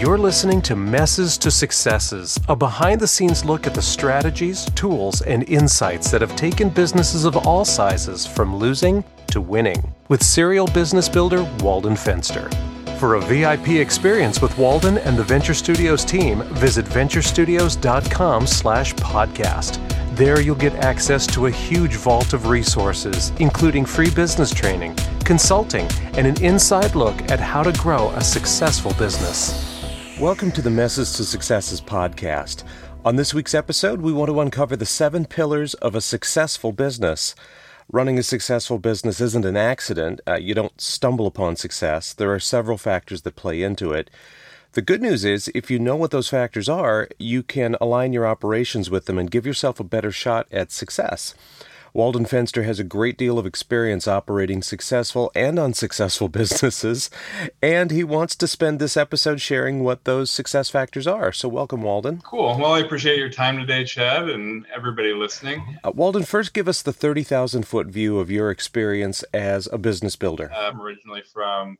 You're listening to Messes to Successes, a behind the scenes look at the strategies, tools, and insights that have taken businesses of all sizes from losing to winning. With serial business builder Walden Fenster. For a VIP experience with Walden and the Venture Studios team, visit venturestudios.com slash podcast. There you'll get access to a huge vault of resources, including free business training, consulting, and an inside look at how to grow a successful business. Welcome to the Messes to Successes podcast. On this week's episode, we want to uncover the seven pillars of a successful business. Running a successful business isn't an accident. Uh, you don't stumble upon success. There are several factors that play into it. The good news is, if you know what those factors are, you can align your operations with them and give yourself a better shot at success. Walden Fenster has a great deal of experience operating successful and unsuccessful businesses, and he wants to spend this episode sharing what those success factors are. So, welcome, Walden. Cool. Well, I appreciate your time today, Chad, and everybody listening. Uh, Walden, first give us the 30,000 foot view of your experience as a business builder. I'm originally from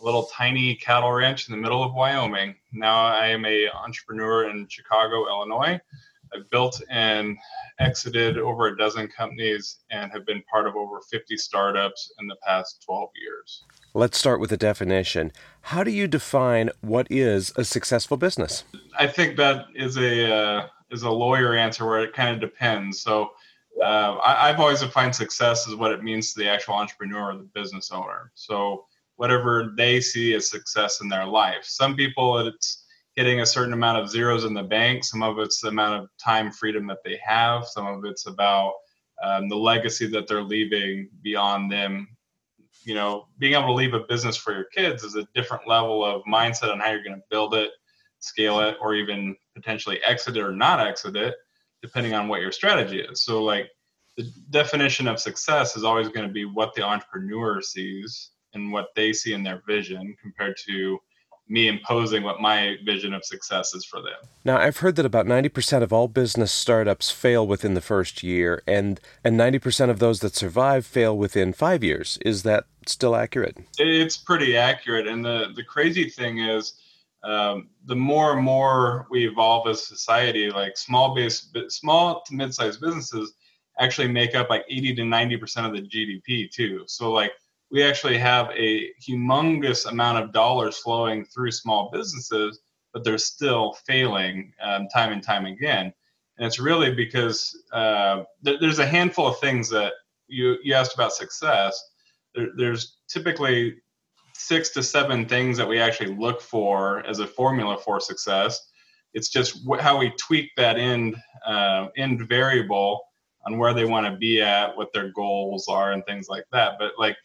a little tiny cattle ranch in the middle of Wyoming. Now I am a entrepreneur in Chicago, Illinois. I've built and exited over a dozen companies and have been part of over 50 startups in the past 12 years. Let's start with a definition. How do you define what is a successful business? I think that is a uh, is a lawyer answer where it kind of depends. So uh, I, I've always defined success as what it means to the actual entrepreneur or the business owner. So whatever they see as success in their life. Some people it's hitting a certain amount of zeros in the bank. Some of it's the amount of time freedom that they have. Some of it's about um, the legacy that they're leaving beyond them. You know, being able to leave a business for your kids is a different level of mindset on how you're going to build it, scale it, or even potentially exit it or not exit it, depending on what your strategy is. So, like, the definition of success is always going to be what the entrepreneur sees and what they see in their vision compared to me imposing what my vision of success is for them. Now, I've heard that about 90% of all business startups fail within the first year, and, and 90% of those that survive fail within five years. Is that still accurate? It's pretty accurate. And the, the crazy thing is, um, the more and more we evolve as society, like small base, small to mid-sized businesses actually make up like 80 to 90% of the GDP too. So like we actually have a humongous amount of dollars flowing through small businesses, but they're still failing um, time and time again. And it's really because uh, th- there's a handful of things that you, you asked about success. There, there's typically six to seven things that we actually look for as a formula for success. It's just wh- how we tweak that end uh, end variable on where they want to be at, what their goals are, and things like that. But like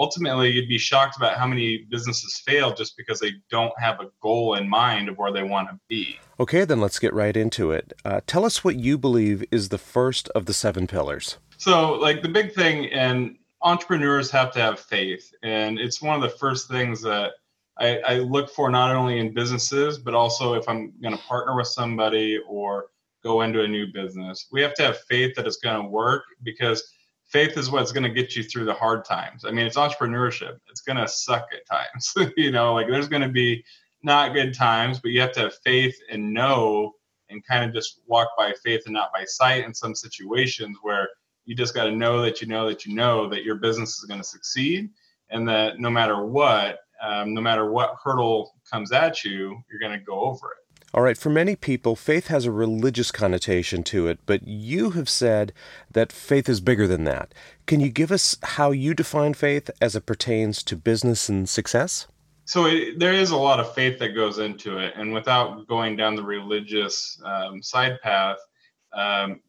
ultimately you'd be shocked about how many businesses fail just because they don't have a goal in mind of where they want to be. Okay, then let's get right into it. Uh, tell us what you believe is the first of the seven pillars. So, like the big thing, and entrepreneurs have to have faith, and it's one of the first things that I, I look for not only in businesses, but also if I'm going to partner with somebody or go into a new business. We have to have faith that it's going to work because faith is what's going to get you through the hard times. I mean, it's entrepreneurship. It's going to suck at times. you know, like there's going to be not good times, but you have to have faith and know and kind of just walk by faith and not by sight in some situations where you just got to know that you know that you know that your business is going to succeed and that no matter what, um, no matter what hurdle comes at you, you're going to go over it. All right, for many people, faith has a religious connotation to it, but you have said that faith is bigger than that. Can you give us how you define faith as it pertains to business and success? So it, there is a lot of faith that goes into it, and without going down the religious um, side path, um,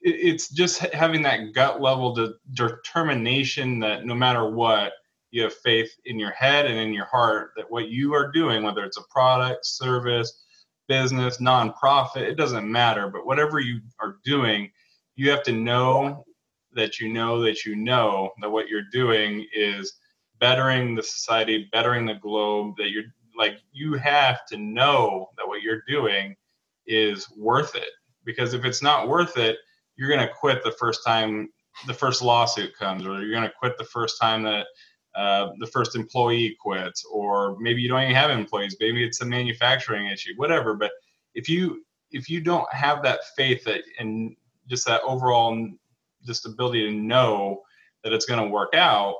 it, it's just having that gut level de- determination that no matter what, you have faith in your head and in your heart that what you are doing, whether it's a product, service, business, nonprofit, it doesn't matter. But whatever you are doing, you have to know that you know that you know that what you're doing is bettering the society, bettering the globe, that you're like, you have to know that what you're doing is worth it. Because if it's not worth it, you're going to quit the first time the first lawsuit comes, or you're going to quit the first time that uh, the first employee quits, or maybe you don't even have employees. Maybe it's a manufacturing issue, whatever. But if you if you don't have that faith that and just that overall just ability to know that it's going to work out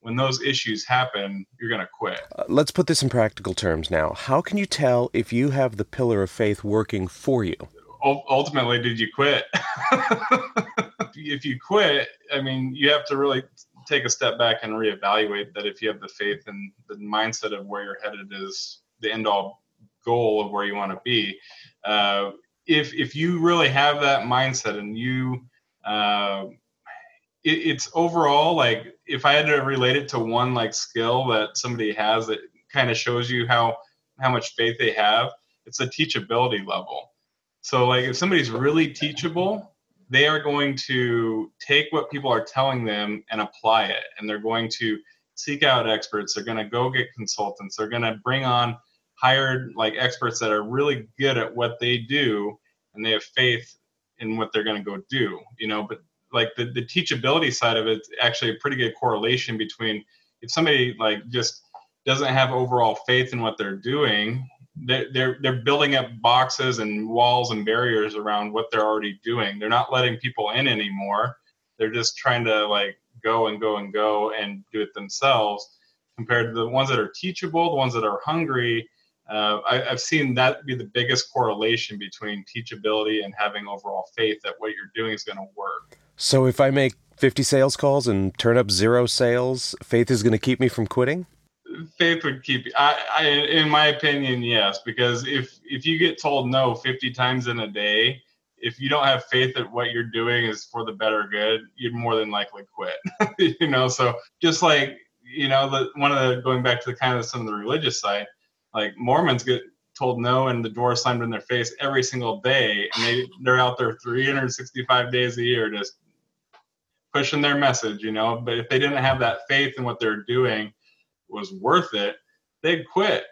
when those issues happen you're going to quit uh, let's put this in practical terms now how can you tell if you have the pillar of faith working for you ultimately did you quit if you quit i mean you have to really take a step back and reevaluate that if you have the faith and the mindset of where you're headed is the end all goal of where you want to be uh, if if you really have that mindset and you uh, it, it's overall like if I had to relate it to one like skill that somebody has that kind of shows you how how much faith they have, it's a teachability level. So like if somebody's really teachable, they are going to take what people are telling them and apply it, and they're going to seek out experts. They're going to go get consultants. They're going to bring on hired like experts that are really good at what they do and they have faith in what they're going to go do you know but like the, the teachability side of it's actually a pretty good correlation between if somebody like just doesn't have overall faith in what they're doing they're, they're they're building up boxes and walls and barriers around what they're already doing they're not letting people in anymore they're just trying to like go and go and go and do it themselves compared to the ones that are teachable the ones that are hungry uh, I, have seen that be the biggest correlation between teachability and having overall faith that what you're doing is going to work. So if I make 50 sales calls and turn up zero sales, faith is going to keep me from quitting? Faith would keep I, I, in my opinion, yes, because if if you get told no 50 times in a day, if you don't have faith that what you're doing is for the better good, you'd more than likely quit. you know, so just like you know, the one of the going back to the kind of some of the religious side, like Mormons get told no and the door slammed in their face every single day, and they they're out there 365 days a year just pushing their message, you know. But if they didn't have that faith in what they're doing was worth it, they'd quit,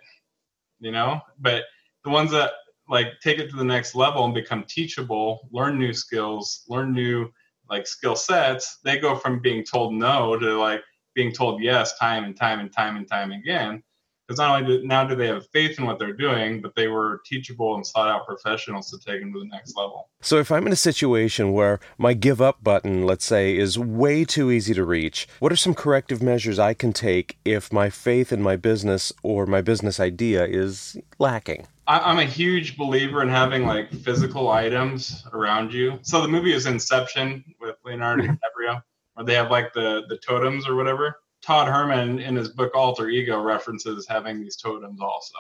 you know. But the ones that like take it to the next level and become teachable, learn new skills, learn new like skill sets, they go from being told no to like being told yes time and time and time and time again because not only do, now do they have faith in what they're doing, but they were teachable and sought out professionals to take them to the next level. So if I'm in a situation where my give up button, let's say, is way too easy to reach, what are some corrective measures I can take if my faith in my business or my business idea is lacking? I'm a huge believer in having like physical items around you. So the movie is Inception with Leonardo. DiCaprio, where they have like the the totems or whatever. Todd Herman in his book Alter Ego references having these totems also.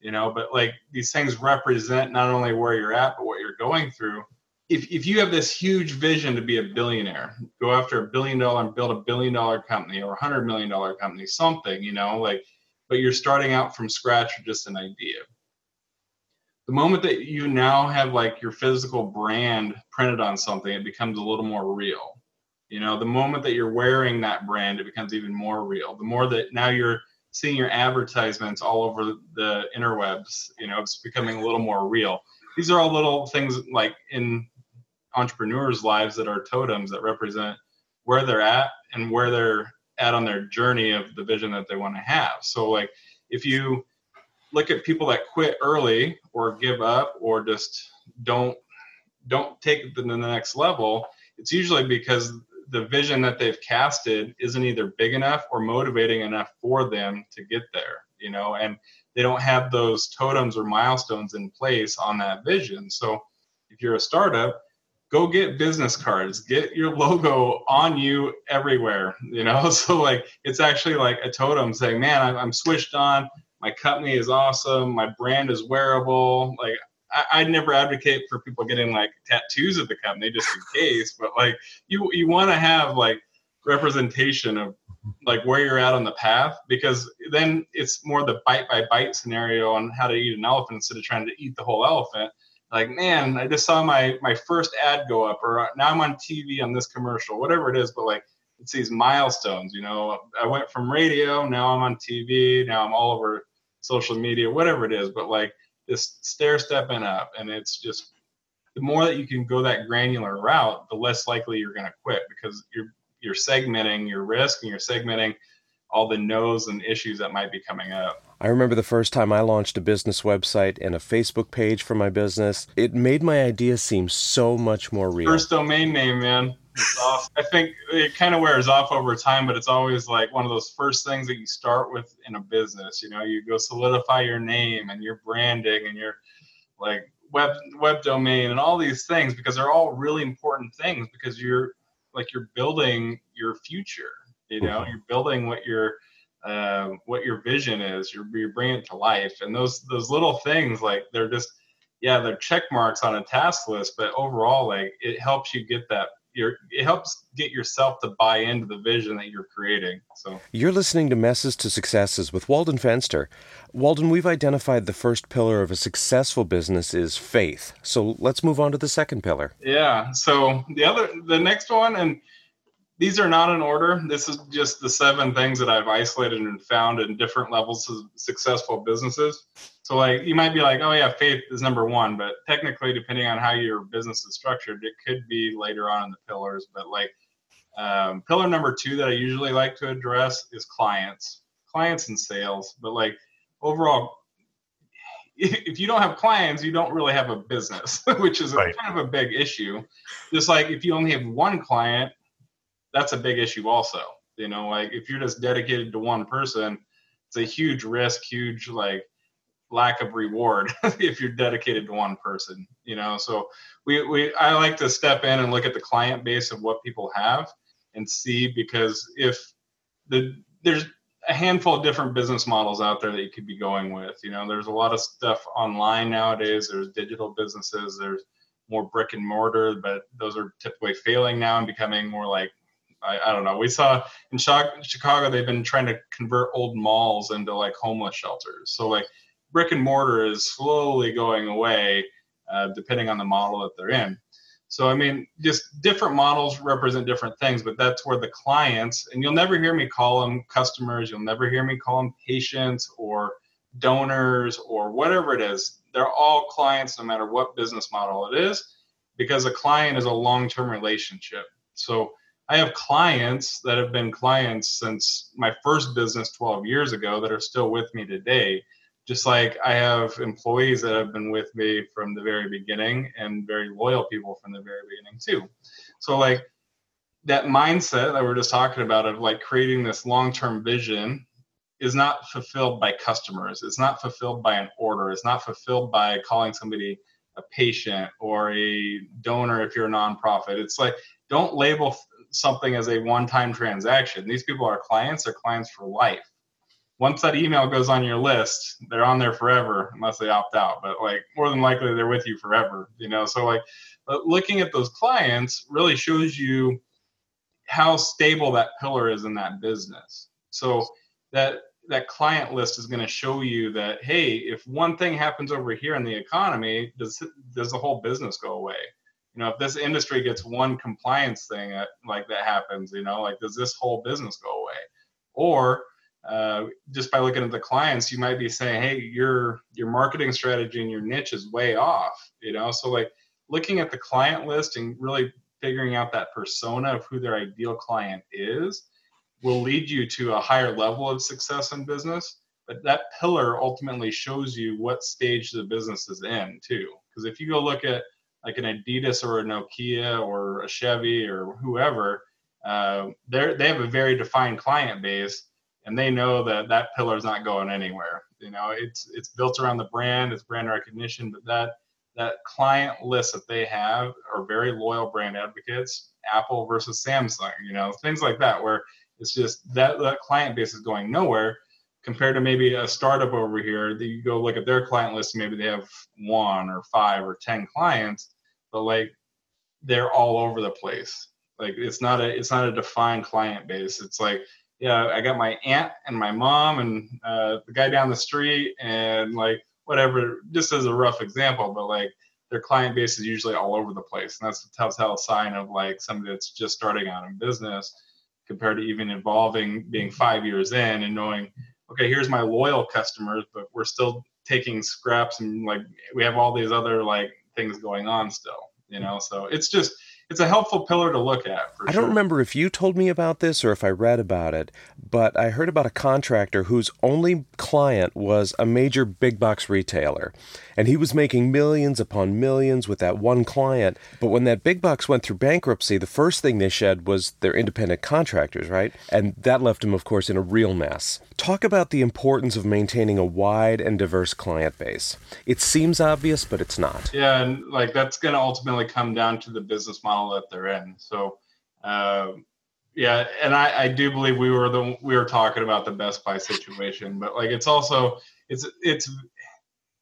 You know, but like these things represent not only where you're at, but what you're going through. If, if you have this huge vision to be a billionaire, go after a billion dollar and build a billion dollar company or a hundred million dollar company, something, you know, like, but you're starting out from scratch or just an idea. The moment that you now have like your physical brand printed on something, it becomes a little more real you know, the moment that you're wearing that brand, it becomes even more real. The more that now you're seeing your advertisements all over the interwebs, you know, it's becoming a little more real. These are all little things like in entrepreneurs' lives that are totems that represent where they're at and where they're at on their journey of the vision that they want to have. So, like, if you look at people that quit early or give up or just don't don't take it to the next level, it's usually because the vision that they've casted isn't either big enough or motivating enough for them to get there you know and they don't have those totems or milestones in place on that vision. So if you're a startup go get business cards get your logo on you everywhere you know? So like it's actually like a totem saying man i'm, I'm switched on. My company is awesome. My brand is wearable. Like I, would never advocate for people getting like tattoos of the company just in case, but like you you want to have like representation of like where you're at on the path because then it's more the bite by bite scenario on how to eat an elephant instead of trying to eat the whole elephant. Like man i just saw my my first ad go up or uh, now i'm on tv on this commercial whatever it is but like it's these milestones you know? I went from radio now i'm on tv now i'm all over social media whatever it is but like just stair stepping up and it's just the more that you can go that granular route the less likely you're going to quit because you're you're segmenting your risk and you're segmenting all the no's and issues that might be coming up. I remember the first time I launched a business website and a Facebook page for my business. It made my idea seem so much more real. First domain name, man. I think it kind of wears off over time, but it's always like one of those first things that you start with in a business. You know, you go solidify your name and your branding and your like web web domain and all these things because they're all really important things because you're like you're building your future you know mm-hmm. you're building what your uh, what your vision is you're, you're bringing it to life and those those little things like they're just yeah they're check marks on a task list but overall like it helps you get that you're, it helps get yourself to buy into the vision that you're creating. So you're listening to Messes to Successes with Walden Fenster. Walden, we've identified the first pillar of a successful business is faith. So let's move on to the second pillar. Yeah. So the other, the next one, and these are not in order. This is just the seven things that I've isolated and found in different levels of successful businesses. So, like, you might be like, oh, yeah, faith is number one, but technically, depending on how your business is structured, it could be later on in the pillars. But, like, um, pillar number two that I usually like to address is clients, clients and sales. But, like, overall, if you don't have clients, you don't really have a business, which is right. kind of a big issue. Just like if you only have one client, that's a big issue also. You know, like if you're just dedicated to one person, it's a huge risk, huge like lack of reward if you're dedicated to one person. You know, so we we I like to step in and look at the client base of what people have and see because if the there's a handful of different business models out there that you could be going with. You know, there's a lot of stuff online nowadays. There's digital businesses. There's more brick and mortar, but those are typically failing now and becoming more like I, I don't know. We saw in Chicago they've been trying to convert old malls into like homeless shelters. So like brick and mortar is slowly going away, uh, depending on the model that they're in. So I mean, just different models represent different things, but that's where the clients, and you'll never hear me call them customers. You'll never hear me call them patients or donors or whatever it is. They're all clients, no matter what business model it is, because a client is a long-term relationship. So I have clients that have been clients since my first business 12 years ago that are still with me today. Just like I have employees that have been with me from the very beginning and very loyal people from the very beginning too. So like that mindset that we are just talking about of like creating this long-term vision is not fulfilled by customers. It's not fulfilled by an order. It's not fulfilled by calling somebody a patient or a donor if you're a nonprofit. It's like don't label something as a one-time transaction. These people are clients, they're clients for life. Once that email goes on your list, they're on there forever unless they opt out. But like more than likely they're with you forever, you know. So like but looking at those clients really shows you how stable that pillar is in that business. So that that client list is going to show you that hey, if one thing happens over here in the economy, does does the whole business go away? You know if this industry gets one compliance thing like that happens you know like does this whole business go away? Or uh, just by looking at the clients you might be saying hey your your marketing strategy and your niche is way off you know? So like looking at the client list and really figuring out that persona of who their ideal client is will lead you to a higher level of success in business but that pillar ultimately shows you what stage the business is in too. Because if you go look at like an Adidas or a Nokia or a Chevy or whoever, uh, they they have a very defined client base, and they know that that pillar is not going anywhere. You know, it's it's built around the brand, it's brand recognition, but that that client list that they have are very loyal brand advocates. Apple versus Samsung, you know, things like that, where it's just that that client base is going nowhere compared to maybe a startup over here that you go look at their client list maybe they have one or five or ten clients but like they're all over the place. Like it's not a it's not a defined client base. It's like yeah i got my aunt and my mom and uh, the guy down the street and like whatever just as a rough example but like their client base is usually all over the place and that's a telltale sign of like somebody that's just starting out in business compared to even evolving being five years in and knowing okay, here's my loyal customers, but we're still taking scraps and like we have all these other like things going on still, you know. So it's just it's a helpful pillar to look at. I don't remember if you told me about this or if I read about it, but I heard about a contractor whose only client was a major big box retailer. And he was making millions upon millions with that one client. But when that big box went through bankruptcy, the first thing they shed was their independent contractors, right? And that left him, of course, in a real mess. Talk about the importance of maintaining a wide and diverse client base. It seems obvious, but it's not. Yeah, and like that's going to ultimately come down to the business model that they're in. So, uh, yeah, and I, I do believe we were the we were talking about the Best Buy situation, but like it's also it's it's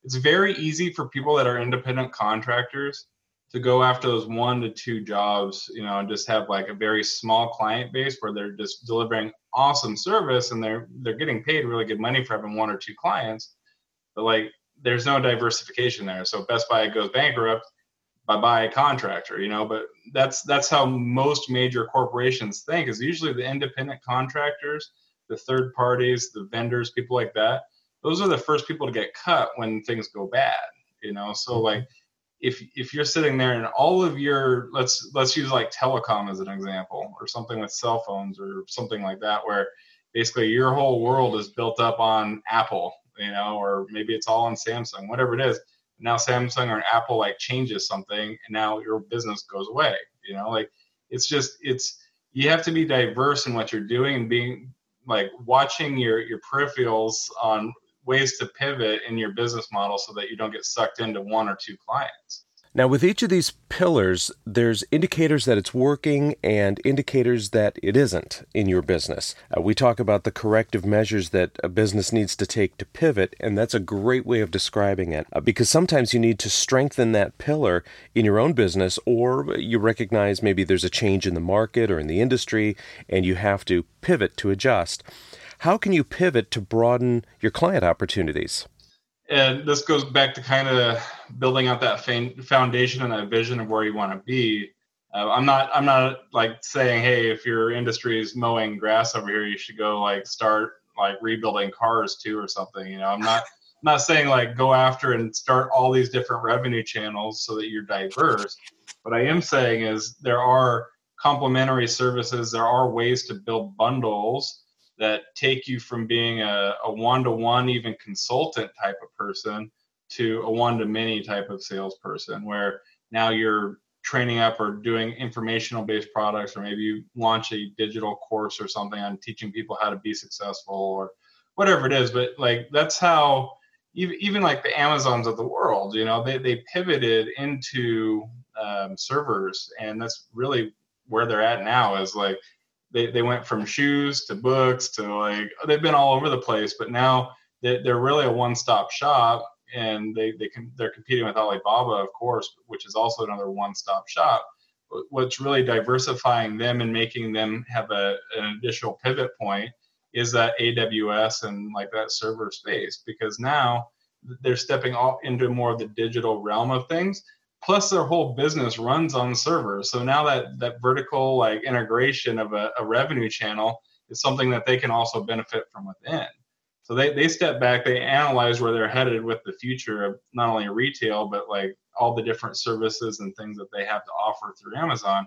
it's very easy for people that are independent contractors to go after those one to two jobs, you know, and just have like a very small client base where they're just delivering awesome service and they're they're getting paid really good money for having one or two clients. But like there's no diversification there. So Best Buy goes bankrupt, bye bye contractor, you know, but that's that's how most major corporations think is usually the independent contractors, the third parties, the vendors, people like that. Those are the first people to get cut when things go bad, you know. So mm-hmm. like if if you're sitting there and all of your let's let's use like telecom as an example or something with cell phones or something like that where basically your whole world is built up on Apple, you know, or maybe it's all on Samsung, whatever it is now Samsung or Apple like changes something and now your business goes away. You know, like it's just it's you have to be diverse in what you're doing and being like watching your your peripherals on ways to pivot in your business model so that you don't get sucked into one or two clients. Now, with each of these pillars, there's indicators that it's working and indicators that it isn't in your business. Uh, we talk about the corrective measures that a business needs to take to pivot, and that's a great way of describing it uh, because sometimes you need to strengthen that pillar in your own business, or you recognize maybe there's a change in the market or in the industry, and you have to pivot to adjust. How can you pivot to broaden your client opportunities? and this goes back to kind of building out that foundation and that vision of where you want to be. Uh, I'm not I'm not like saying, hey, if your industry is mowing grass over here, you should go like start like rebuilding cars too or something. You know, I'm not I'm not saying like go after and start all these different revenue channels so that you're diverse. What I am saying is there are complementary services. There are ways to build bundles that take you from being a, one-to-one even consultant type of person to a one-to-many type of salesperson where now you're training up or doing informational based products or maybe you launch a digital course or something on teaching people how to be successful or whatever it is. But like that's how even, even like the amazons of the world you know they, they pivoted into um, servers and that's really where they're at now is like they, they went from shoes to books to like they've been all over the place but now they, they're really a one-stop shop and they, they can they're competing with alibaba of course which is also another one-stop shop. What's really diversifying them and making them have a, an additional pivot point is that aws and like that server space because now they're stepping off into more of the digital realm of things plus their whole business runs on servers so now that that vertical like integration of a, a, revenue channel is something that they can also benefit from within. So they, they step back they analyze where they're headed with the future of not only retail but like all the different services and things that they have to offer through amazon.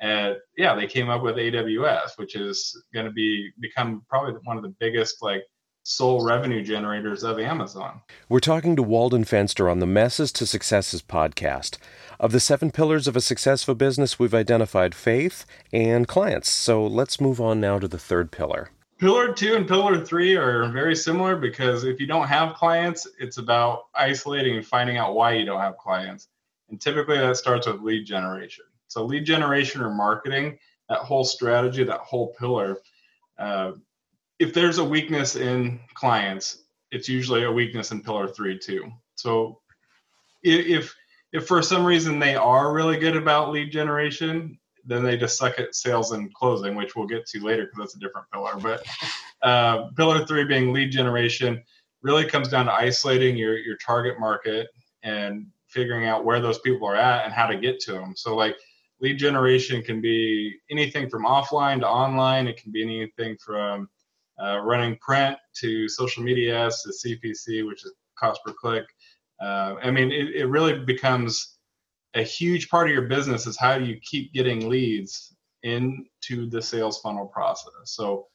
And yeah they came up with aws which is going to be become probably one of the biggest like sole revenue generators of Amazon. We're talking to Walden Fenster on the Messes to Successes podcast. Of the seven pillars of a successful business, we've identified faith and clients. So let's move on now to the third pillar. Pillar two and pillar three are very similar because if you don't have clients, it's about isolating and finding out why you don't have clients. And typically that starts with lead generation. So, lead generation or marketing, that whole strategy, that whole pillar, uh, if there's a weakness in clients, it's usually a weakness in pillar three too. So if if for some reason they are really good about lead generation, then they just suck at sales and closing, which we'll get to later because that's a different pillar. But uh, pillar three being lead generation really comes down to isolating your your target market and figuring out where those people are at and how to get to them. So like lead generation can be anything from offline to online. It can be anything from uh, running print to social media ads to CPC, which is cost per click. Uh, I mean, it, it really becomes a huge part of your business is how do you keep getting leads into the sales funnel process. So,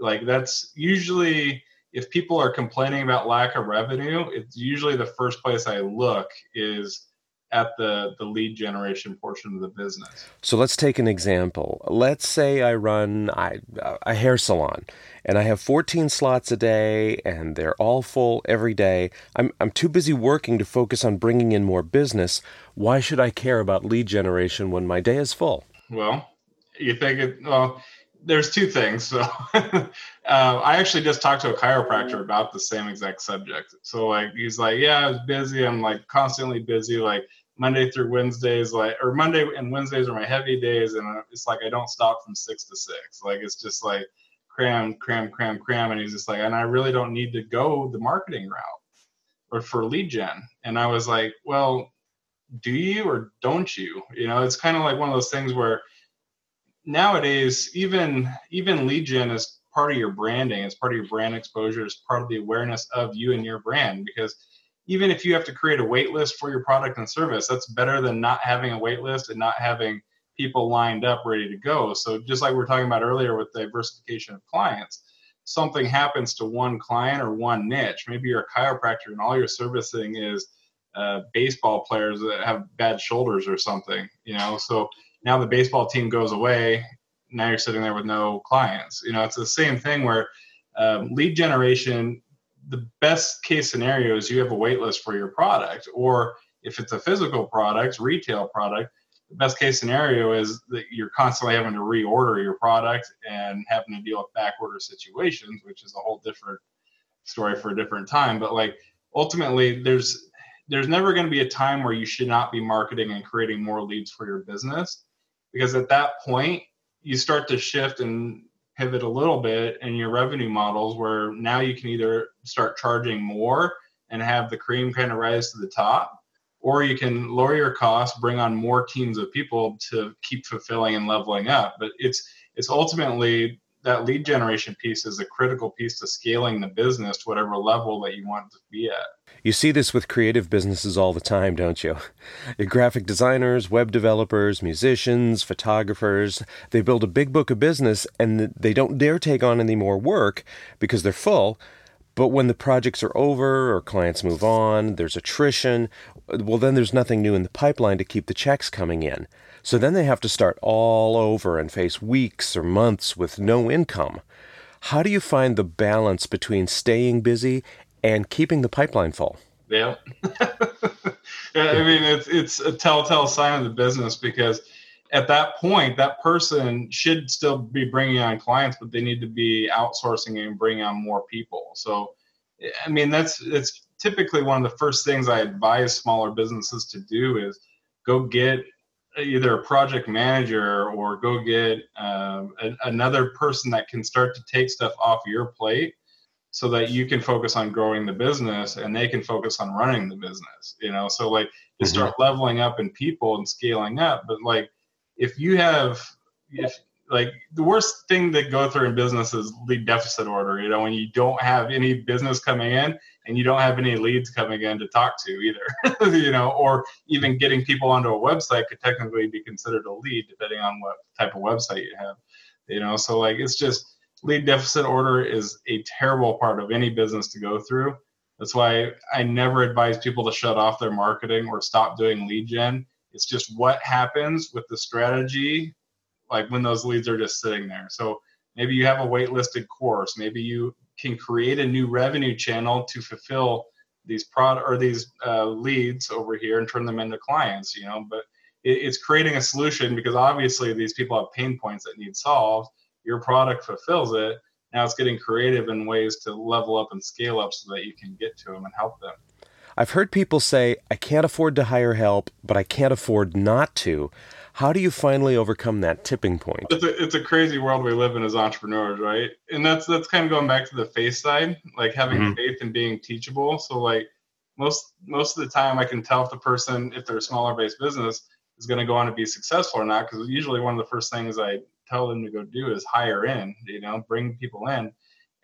like, that's usually if people are complaining about lack of revenue, it's usually the first place I look is at the the lead generation portion of the business. So let's take an example. Let's say I run I, a hair salon and I have 14 slots a day and they're all full every day. I'm I'm too busy working to focus on bringing in more business. Why should I care about lead generation when my day is full? Well, you think it well there's two things. So uh, I actually just talked to a chiropractor about the same exact subject. So like he's like, yeah, I was busy. I'm like constantly busy. Like Monday through Wednesdays, like or Monday and Wednesdays are my heavy days, and it's like I don't stop from six to six. Like it's just like cram, cram, cram, cram, and he's just like, and I really don't need to go the marketing route or for lead gen. And I was like, well, do you or don't you? You know, it's kind of like one of those things where nowadays even even lead gen is part of your branding. It's part of your brand exposure. It's part of the awareness of you and your brand because even if you have to create a wait list for your product and service, that's better than not having a wait list and not having people lined up ready to go. So just like we were talking about earlier with diversification of clients, something happens to one client or one niche. Maybe you're a chiropractor and all you're servicing is uh, baseball players that have bad shoulders or something, you know. So now the baseball team goes away. Now you're sitting there with no clients. You know, it's the same thing where um, lead generation the best case scenario is you have a wait list for your product or if it's a physical product retail product the best case scenario is that you're constantly having to reorder your product and having to deal with back order situations which is a whole different story for a different time. But like ultimately there's there's never going to be a time where you should not be marketing and creating more leads for your business because at that point you start to shift and pivot a little bit in your revenue models where now you can either start charging more and have the cream kind of rise to the top or you can lower your costs bring on more teams of people to keep fulfilling and leveling up. But it's it's ultimately that lead generation piece is a critical piece to scaling the business to whatever level that you want to be at you see this with creative businesses all the time, don't you? Graphic designers, web developers, musicians, photographers, they build a big book of business and they don't dare take on any more work because they're full. But when the projects are over or clients move on, there's attrition, well, then there's nothing new in the pipeline to keep the checks coming in. So then they have to start all over and face weeks or months with no income. How do you find the balance between staying busy and keeping the pipeline full. Yeah. yeah I mean, it's, it's a telltale sign of the business because at that point, that person should still be bringing on clients, but they need to be outsourcing and bringing on more people. So, I mean, that's it's typically one of the first things I advise smaller businesses to do is go get either a project manager or go get um, a, another person that can start to take stuff off your plate so that you can focus on growing the business and they can focus on running the business you know so like you mm-hmm. start leveling up in people and scaling up but like if you have if like the worst thing that go through in business is lead deficit order you know when you don't have any business coming in and you don't have any leads coming in to talk to either you know or even getting people onto a website could technically be considered a lead depending on what type of website you have you know so like it's just lead deficit order is a terrible part of any business to go through. That's why I never advise people to shut off their marketing or stop doing lead gen. It's just what happens with the strategy, like when those leads are just sitting there. So maybe you have a waitlisted course. Maybe you can create a new revenue channel to fulfill these product or these uh, leads over here and turn them into clients. You know, but it, it's creating a solution because obviously these people have pain points that need solved. Your product fulfills it. Now it's getting creative in ways to level up and scale up so that you can get to them and help them. I've heard people say i can't afford to hire help but i can't afford not to how do you finally overcome that tipping point it's a, it's a crazy world we live in as entrepreneurs right and that's that's kind of going back to the faith side like having mm-hmm. faith and being teachable so like most most of the time i can tell if the person if they're a smaller based business is going to go on to be successful or not because usually one of the first things i tell them to go do is hire in, you know, bring people in.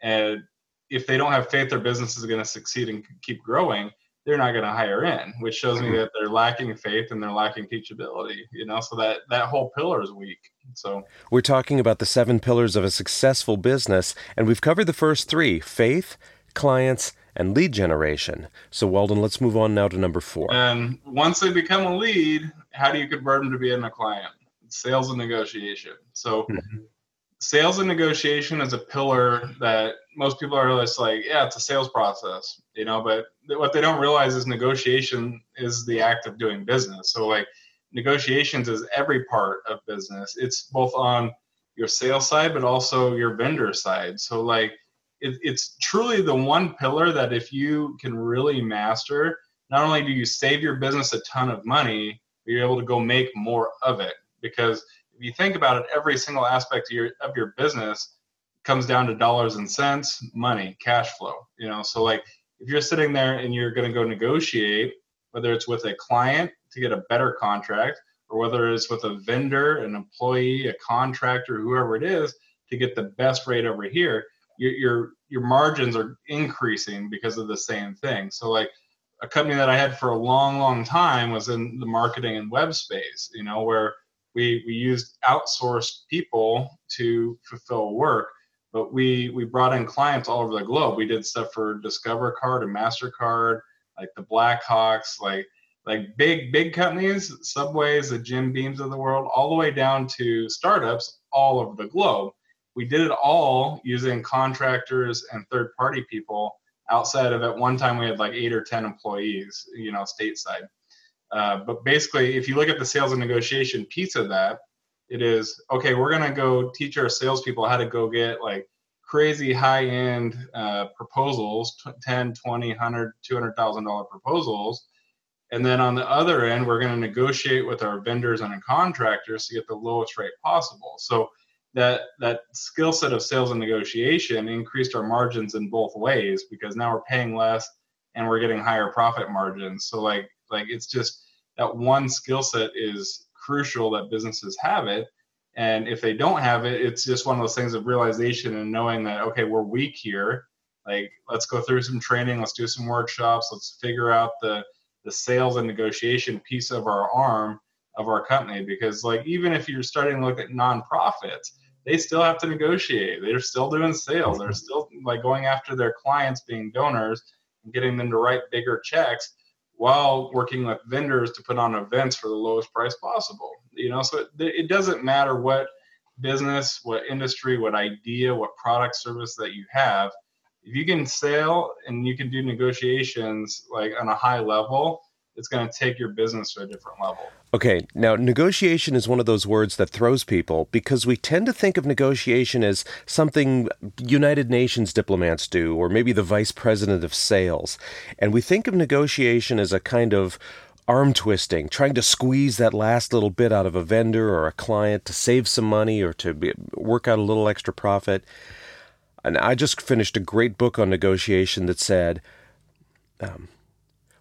And if they don't have faith their business is going to succeed and keep growing, they're not going to hire in, which shows me mm-hmm. that they're lacking faith and they're lacking teachability. You know, so that that whole pillar is weak. So we're talking about the seven pillars of a successful business, and we've covered the first three: faith, clients, and lead generation. So Walden, let's move on now to number four. And once they become a lead, how do you convert them to being a client? Sales and negotiation. So. Mm-hmm sales and negotiation is a pillar that most people are just like, yeah, it's a sales process, you know, but what they don't realize is negotiation is the act of doing business. So like negotiations is every part of business. It's both on your sales side, but also your vendor side. So like it, it's truly the one pillar that if you can really master, not only do you save your business a ton of money, but you're able to go make more of it because if you think about it, every single aspect of your of your business comes down to dollars and cents, money, cash flow. You know, so like if you're sitting there and you're going to go negotiate, whether it's with a client to get a better contract, or whether it's with a vendor, an employee, a contractor, whoever it is, to get the best rate over here, your your your margins are increasing because of the same thing. So like a company that I had for a long, long time was in the marketing and web space, you know, where we we used outsourced people to fulfill work but we we brought in clients all over the globe. We did stuff for discover card and mastercard like the blackhawks like like big big companies subways the jim beams of the world all the way down to startups all over the globe. We did it all using contractors and third party people outside of at one time we had like eight or ten employees you know stateside uh, but basically, if you look at the sales and negotiation piece of that, it is okay. We're gonna go teach our salespeople how to go get like crazy high end uh, proposals 10 20 100 200000 dollar proposals and then on the other end we're going to negotiate with our vendors and our contractors to get the lowest rate possible so that that skill set of sales and negotiation increased our margins in both ways because now we're paying less and we're getting higher profit margins so like like it's just that one skill set is crucial that businesses have it. And if they don't have it, it's just one of those things of realization and knowing that, okay, we're weak here. Like, let's go through some training, let's do some workshops, let's figure out the, the sales and negotiation piece of our arm of our company. Because, like, even if you're starting to look at nonprofits, they still have to negotiate. They're still doing sales. They're still like going after their clients being donors and getting them to write bigger checks while working with vendors to put on events for the lowest price possible. You know, so it, it doesn't matter what business, what industry, what idea, what product service that you have. If you can sell and you can do negotiations like on a high level, it's going to take your business to a different level. Okay, now negotiation is one of those words that throws people because we tend to think of negotiation as something United Nations diplomats do, or maybe the vice president of sales. And we think of negotiation as a kind of arm twisting, trying to squeeze that last little bit out of a vendor or a client to save some money or to be, work out a little extra profit. And I just finished a great book on negotiation that said, um,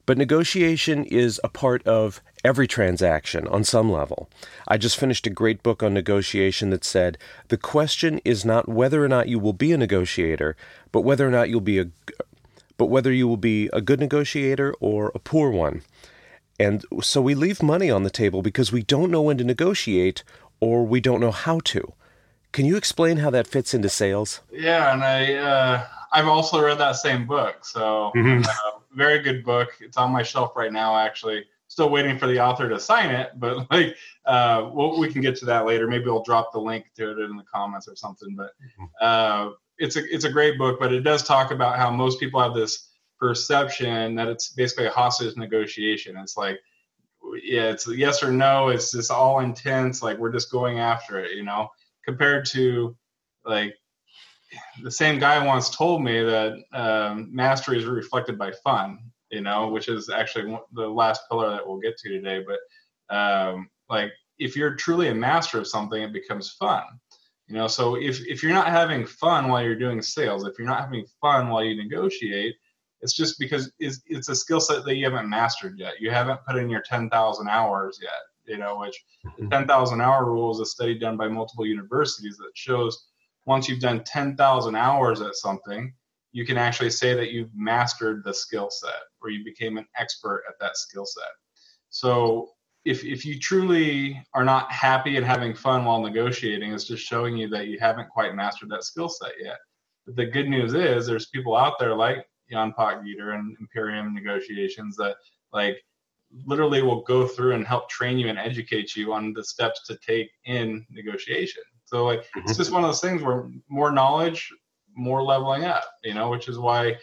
but negotiation is a part of every transaction on some level. I just finished a great book on negotiation that said the question is not whether or not you will be a negotiator, but whether or not you'll be a but whether you will be a good negotiator or a poor one. And so we leave money on the table because we don't know when to negotiate or we don't know how to. Can you explain how that fits into sales? Yeah, and I uh, I've also read that same book, so mm-hmm. uh, very good book. It's on my shelf right now, actually. Still waiting for the author to sign it, but like uh, we'll, we can get to that later. Maybe I'll drop the link to it in the comments or something. But mm-hmm. uh, it's a it's a great book, but it does talk about how most people have this perception that it's basically a hostage negotiation. It's like, yeah, it's yes or no. It's just all intense. Like we're just going after it, you know. Compared to like the same guy once told me that um, mastery is reflected by fun, you know, which is actually the last pillar that we'll get to today. But um, like, if you're truly a master of something, it becomes fun, you know. So if if you're not having fun while you're doing sales, if you're not having fun while you negotiate, it's just because it's, it's a skill set that you haven't mastered yet. You haven't put in your 10,000 hours yet, you know, which the mm-hmm. 10,000 hour rule is a study done by multiple universities that shows once you've done 10,000 hours at something, you can actually say that you've mastered the skill set or you became an expert at that skill set. So if, if you truly are not happy and having fun while negotiating, it's just showing you that you haven't quite mastered that skill set yet. But the good news is there's people out there like Jan Potgieter and Imperium Negotiations that like literally will go through and help train you and educate you on the steps to take in negotiation. So like mm-hmm. it's just one of those things where more knowledge, more leveling up, you know, which is why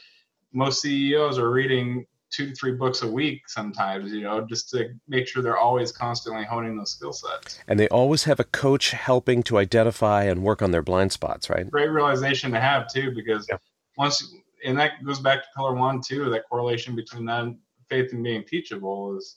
most CEOs are reading two to three books a week sometimes, you know, just to make sure they're always constantly honing those skill sets. And they always have a coach helping to identify and work on their blind spots, right? Great realization to have too, because yeah. once, and that goes back to pillar one too, that correlation between that faith and being teachable is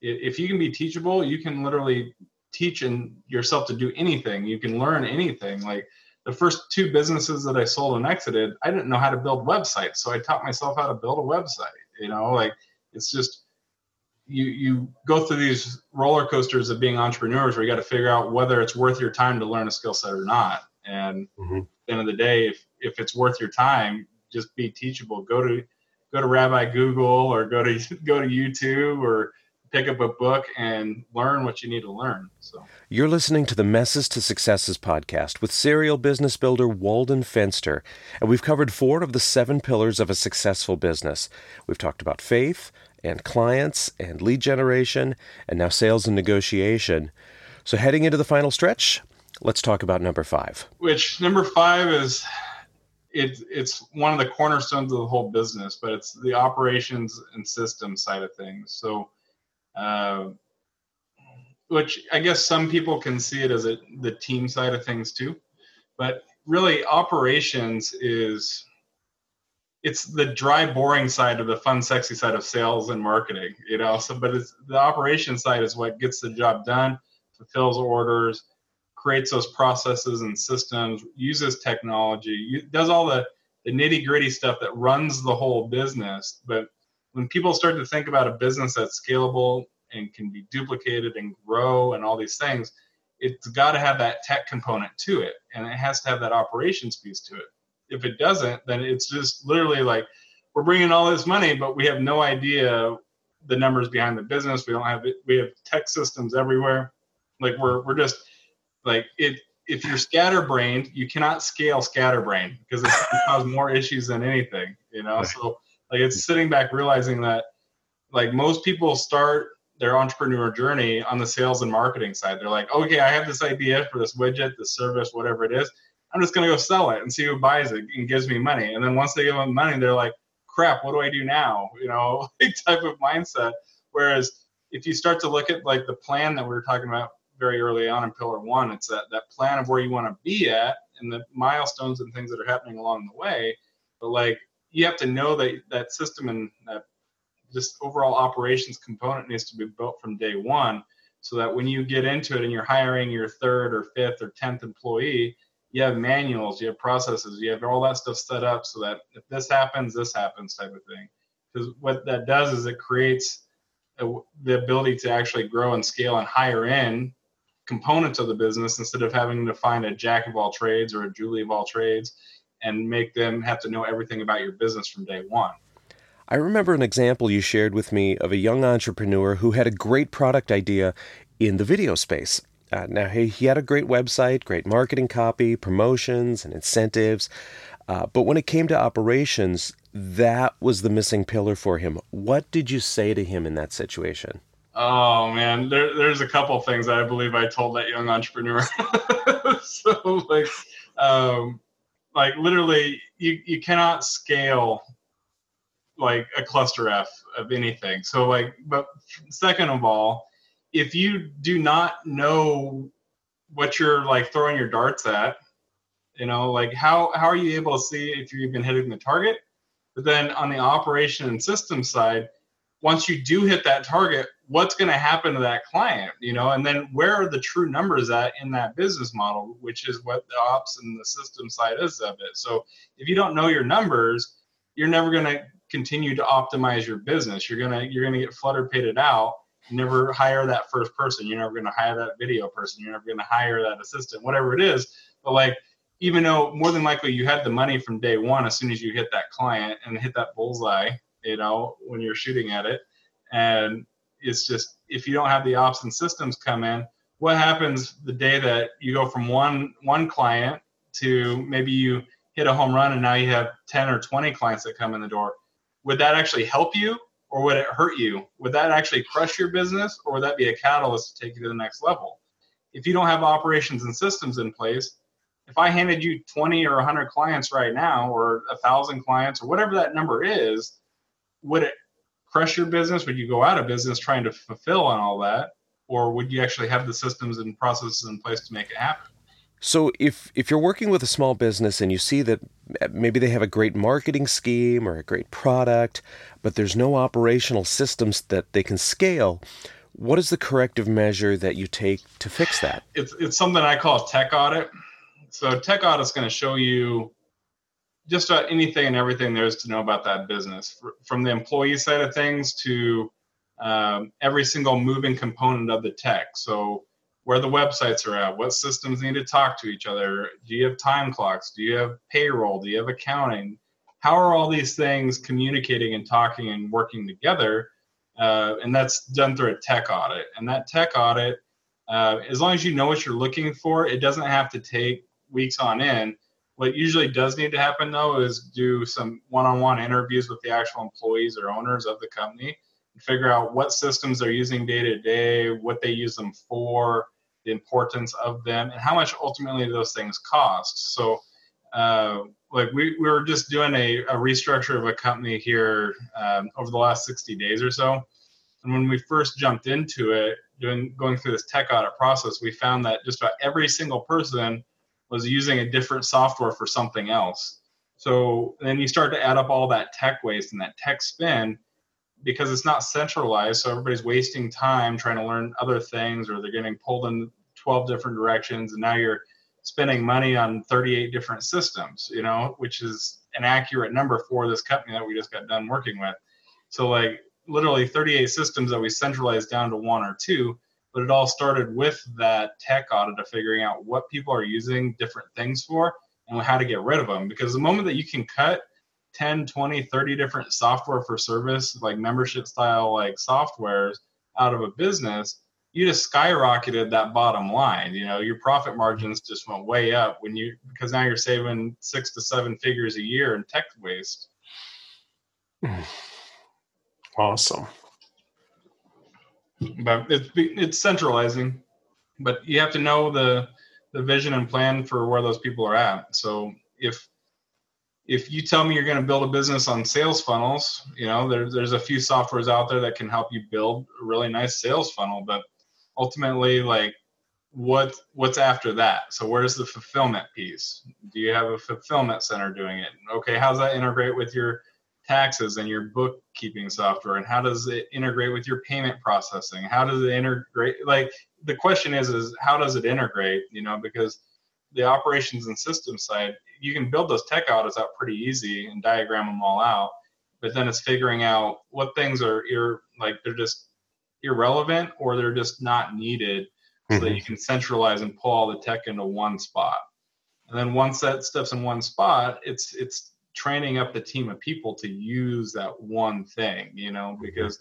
if you can be teachable, you can literally teach and yourself to do anything. You can learn anything. Like the first two businesses that I sold and exited, I didn't know how to build websites. So I taught myself how to build a website you know like it's just you you go through these roller coasters of being entrepreneurs where you got to figure out whether it's worth your time to learn a skill set or not and mm-hmm. at the end of the day if if it's worth your time just be teachable go to go to rabbi google or go to go to youtube or pick up a book and learn what you need to learn. So You're listening to the Messes to Successes podcast with serial business builder Walden Fenster, and we've covered four of the seven pillars of a successful business. We've talked about faith and clients and lead generation and now sales and negotiation. So heading into the final stretch, let's talk about number 5. Which number 5 is it, it's one of the cornerstones of the whole business, but it's the operations and systems side of things. So uh, which I guess some people can see it as a, the team side of things too. But really, operations is it's the dry, boring side of the fun, sexy side of sales and marketing. You know, so but it's the operation side is what gets the job done, fulfills orders, creates those processes and systems, uses technology, does all the the nitty gritty stuff that runs the whole business. But when people start to think about a business that's scalable and can be duplicated and grow and all these things, it's got to have that tech component to it and it has to have that operations piece to it. If it doesn't, then it's just literally like we're bringing all this money, but we have no idea the numbers behind the business. We don't have it. We have tech systems everywhere. Like we're we're just like it. If you're scatterbrained, you cannot scale scatterbrained because it's cause more issues than anything. You know, so like it's sitting back realizing that like most people start their entrepreneur journey on the sales and marketing side. They're like, okay, I have this idea for this widget, this service, whatever it is. I'm just gonna go sell it and see who buys it and gives me money. And then once they give them money, they're like, crap, what do I do now? You know, type of mindset. Whereas if you start to look at like the plan that we were talking about very early on in pillar one, it's that that plan of where you want to be at and the milestones and things that are happening along the way. But like you have to know that that system and that just overall operations component needs to be built from day one so that when you get into it and you're hiring your third or fifth or tenth employee you have manuals you have processes you have all that stuff set up so that if this happens this happens type of thing. Because what that does is it creates a, the ability to actually grow and scale and hire in components of the business instead of having to find a jack of all trades or a julie of all trades and make them have to know everything about your business from day one. I remember an example you shared with me of a young entrepreneur who had a great product idea in the video space. Uh, now, he, he had a great website, great marketing copy, promotions, and incentives. Uh, but when it came to operations, that was the missing pillar for him. What did you say to him in that situation? Oh man, there, there's a couple things I believe I told that young entrepreneur. so like, um, like literally you, you cannot scale like a cluster F of anything. So like, but second of all, if you do not know what you're like throwing your darts at, you know, like how how are you able to see if you're even hitting the target? But then on the operation and system side, once you do hit that target, what's going to happen to that client you know? And then where are the true numbers at in that business model which is what the ops and the system side is of it. So if you don't know your numbers you're never going to continue to optimize your business. You're going to you're going to get flutter pitted out never hire that first person. You're never going to hire that video person. You're never going to hire that assistant whatever it is. But like even though more than likely you had the money from day one as soon as you hit that client and hit that bullseye, you know, when you're shooting at it. And it's just if you don't have the ops and systems come in, what happens the day that you go from one one client to maybe you hit a home run and now you have 10 or 20 clients that come in the door? Would that actually help you or would it hurt you? Would that actually crush your business or would that be a catalyst to take you to the next level? If you don't have operations and systems in place, if I handed you 20 or 100 clients right now, or a thousand clients, or whatever that number is, would it crush your business? Would you go out of business trying to fulfill on all that, or would you actually have the systems and processes in place to make it happen? So if if you're working with a small business and you see that uh, maybe they have a great marketing scheme or a great product, but there's no operational systems that they can scale, what is the corrective measure that you take to fix that? It's it's something I call a tech audit. So tech audit is going to show you just about anything and everything there is to know about that business, from the employee side of things to um, every single moving component of the tech. So where the websites are at, what systems need to talk to each other. Do you have time clocks? Do you have payroll? Do you have accounting? How are all these things communicating and talking and working together? Uh, and that's done through a tech audit. And that tech audit, uh, as long as you know what you're looking for, it doesn't have to take weeks on end. What usually does need to happen though is do some one-on-one interviews with the actual employees or owners of the company and figure out what systems they're using day to day, what they use them for, the importance of them, and how much ultimately those things cost. So, uh, like we, we were just doing a, a restructure of a company here um, over the last 60 days or so. And when we first jumped into it, doing going through this tech audit process, we found that just about every single person was using a different software for something else. So then you start to add up all that tech waste and that tech spend because it's not centralized. So everybody's wasting time trying to learn other things or they're getting pulled in 12 different directions. And now you're spending money on 38 different systems, you know, which is an accurate number for this company that we just got done working with. So, like, literally 38 systems that we centralized down to one or two but it all started with that tech audit of figuring out what people are using different things for and how to get rid of them because the moment that you can cut 10 20 30 different software for service like membership style like softwares out of a business you just skyrocketed that bottom line you know your profit margins just went way up when you because now you're saving six to seven figures a year in tech waste. Awesome but it's it's centralizing. But you have to know the the vision and plan for where those people are at. So if if you tell me you're going to build a business on sales funnels you know there, there's a few softwares out there that can help you build a really nice sales funnel. But ultimately like what what's after that? So where's the fulfillment piece? Do you have a fulfillment center doing it? Okay how's that integrate with your taxes and your bookkeeping software and how does it integrate with your payment processing how does it integrate like the question is is how does it integrate you know because the operations and systems side you can build those tech audits out pretty easy and diagram them all out but then it's figuring out what things are ir- like they're just irrelevant or they're just not needed so mm-hmm. that you can centralize and pull all the tech into one spot and then once that stuff's in one spot it's it's training up the team of people to use that one thing, you know, because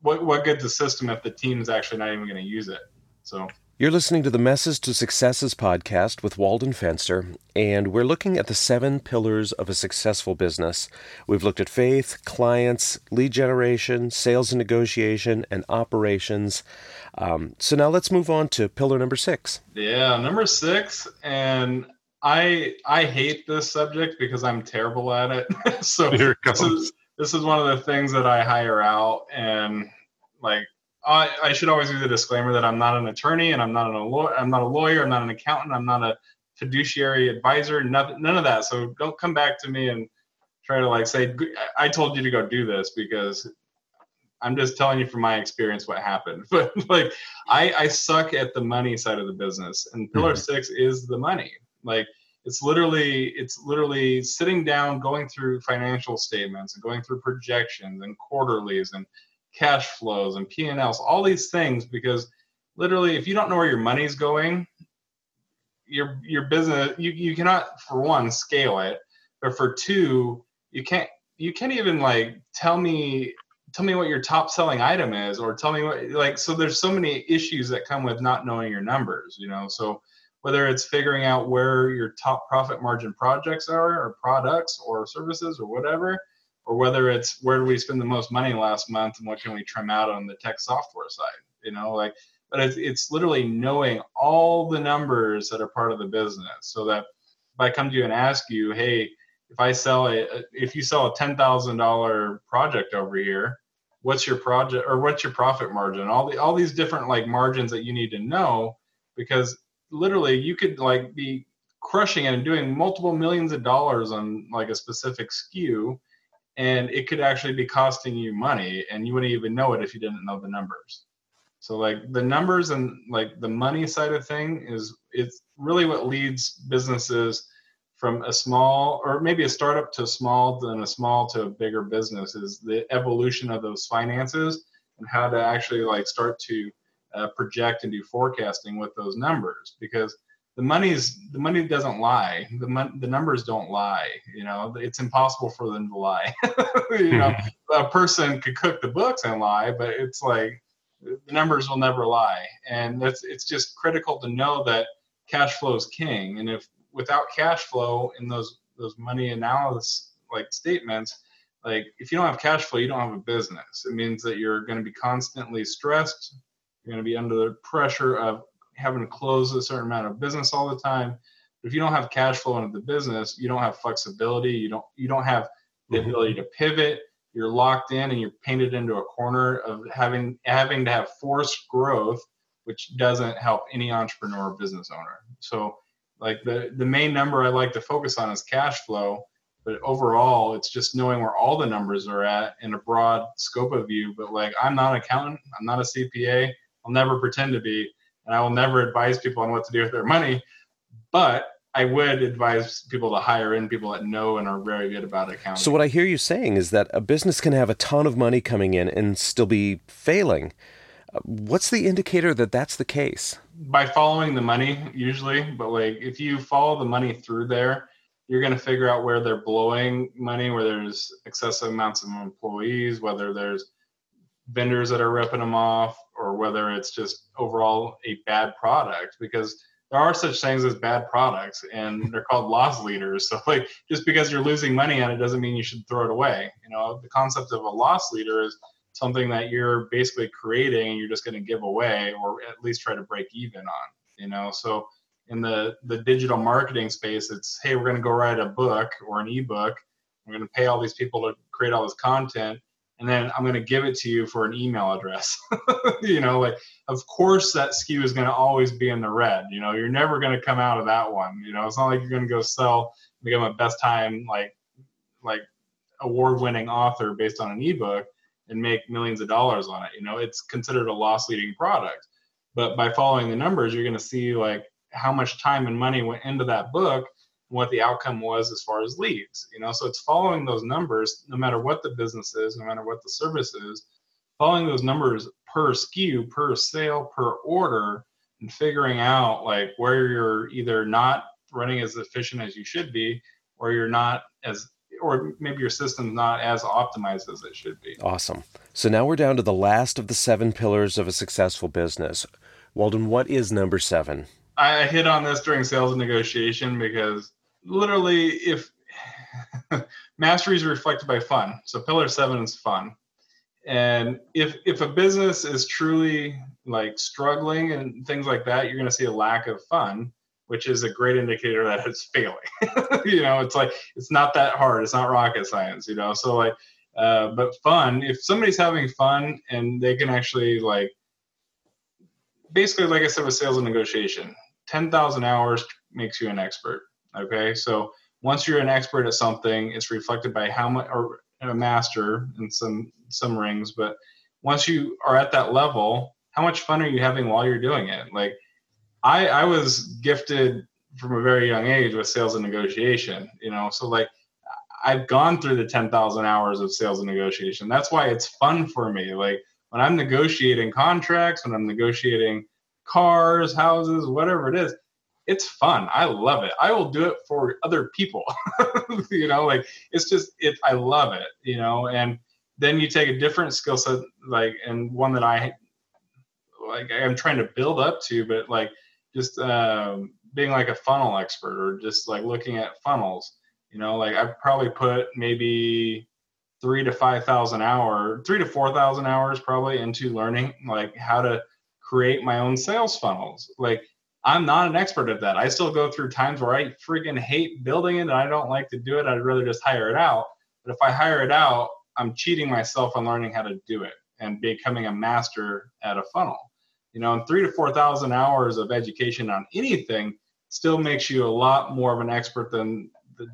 what what good's the system if the team is actually not even going to use it? So you're listening to the Messes to Successes podcast with Walden Fenster, and we're looking at the seven pillars of a successful business. We've looked at faith, clients, lead generation, sales and negotiation, and operations. Um, so now let's move on to pillar number six. Yeah, number six, and I I hate this subject because I'm terrible at it. so Here it comes. This is, this is one of the things that I hire out, and like I, I should always do the disclaimer that I'm not an attorney and I'm not a lawyer. I'm not a lawyer. I'm not an accountant. I'm not a fiduciary advisor. Nothing, none of that. So don't come back to me and try to like say I told you to go do this because I'm just telling you from my experience what happened. But like I, I suck at the money side of the business, and pillar mm-hmm. six is the money. Like it's literally it's literally sitting down, going through financial statements and going through projections and quarterlies and cash flows and P&Ls, all these things because literally if you don't know where your money's going, your your business you, you cannot for one scale it but for two you can't you can't even like tell me tell me what your top selling item is or tell me what like so there's so many issues that come with not knowing your numbers you know? So whether it's figuring out where your top profit margin projects are or products or services or whatever or whether it's where do we spend the most money last month and what can we trim out on the tech software side you know like but it's, it's literally knowing all the numbers that are part of the business so that if i come to you and ask you hey if I sell a if you sell a ten thousand dollar project over here, what's your project or what's your profit margin? All the all these different like margins that you need to know because literally you could like be crushing it and doing multiple millions of dollars on like a specific SKU and it could actually be costing you money and you wouldn't even know it if you didn't know the numbers. So like the numbers and like the money side of thing is it's really what leads businesses from a small or maybe a startup to a small then a small to a bigger business is the evolution of those finances and how to actually like start to uh, project and do forecasting with those numbers because the money's the money doesn't lie the mon- the numbers don't lie you know it's impossible for them to lie you know a person could cook the books and lie but it's like the numbers will never lie and it's it's just critical to know that cash flow is king and if without cash flow in those those money analysis like statements, like if you don't have cash flow, you don't have a business. It means that you're going to be constantly stressed. You're going to be under the pressure of having to close a certain amount of business all the time. But if you don't have cash flow into the business, you don't have flexibility. You don't you don't have the mm-hmm. ability to pivot. You're locked in and you're painted into a corner of having having to have forced growth, which doesn't help any entrepreneur or business owner. So like the the main number I like to focus on is cash flow, but overall it's just knowing where all the numbers are at in a broad scope of view. But like I'm not an accountant, I'm not a CPA, I'll never pretend to be, and I will never advise people on what to do with their money. But I would advise people to hire in people that know and are very good about accounting. So what I hear you saying is that a business can have a ton of money coming in and still be failing. What's the indicator that that's the case? By following the money, usually. But like, if you follow the money through there, you're going to figure out where they're blowing money, where there's excessive amounts of employees, whether there's vendors that are ripping them off, whether it's just overall a bad product. Because there are such things as bad products, and they're called loss leaders. So like, just because you're losing money on it doesn't mean you should throw it away. You know, the concept of a loss leader is something that you're basically creating and you're just going to give away or at least try to break even on you know so in the the digital marketing space it's hey we're going to go write a book or an ebook we're going to pay all these people to create all this content and then i'm going to give it to you for an email address you know like of course that SKU is going to always be in the red you know you're never going to come out of that one you know it's not like you're going to go sell become a best time like like award winning author based on an ebook and make millions of dollars on it. You know, it's considered a loss leading product. But by following the numbers, you're going to see like how much time and money went into that book what the outcome was as far as leads. You know, so it's following those numbers no matter what the business is, no matter what the service is, following those numbers per SKU, per sale, per order, and figuring out like where you're either not running as efficient as you should be or you're not as or maybe your system's not as optimized as it should be. Awesome. So now we're down to the last of the seven pillars of a successful business. Walden, what is number seven? I hit on this during sales and negotiation because literally, if mastery is reflected by fun, so pillar seven is fun. And if if a business is truly like struggling and things like that, you're going to see a lack of fun which is a great indicator that it's failing. you know, it's like it's not that hard. It's not rocket science. You know, so like, uh, but fun. If somebody's having fun and they can actually like, basically, like I said with sales and negotiation, ten thousand hours makes you an expert. Okay, so once you're an expert at something, it's reflected by how much or a master in some some rings, but once you are at that level, how much fun are you having while you're doing it? Like I I was gifted from a very young age with sales and negotiation. You know, so like I've gone through the ten thousand hours of sales and negotiation. That's why it's fun for me. Like when I'm negotiating contracts, when I'm negotiating cars, houses, whatever it is, it's fun. I love it. I will do it for other people. you know, like it's just it. I love it. You know, and then you take a different skill set, like and one that I like I'm trying to build up to, but like just um, being like a funnel expert or just like looking at funnels. You know, like I've probably put maybe three to five thousand hour, three to four thousand hours probably into learning like how to create my own sales funnels. Like I'm not an expert at that. I still go through times where I freaking hate building it and I don't like to do it. I'd rather just hire it out. But if I hire it out, I'm cheating myself on learning how to do it and becoming a master at a funnel. You know, and three to four thousand hours of education on anything still makes you a lot more of an expert than the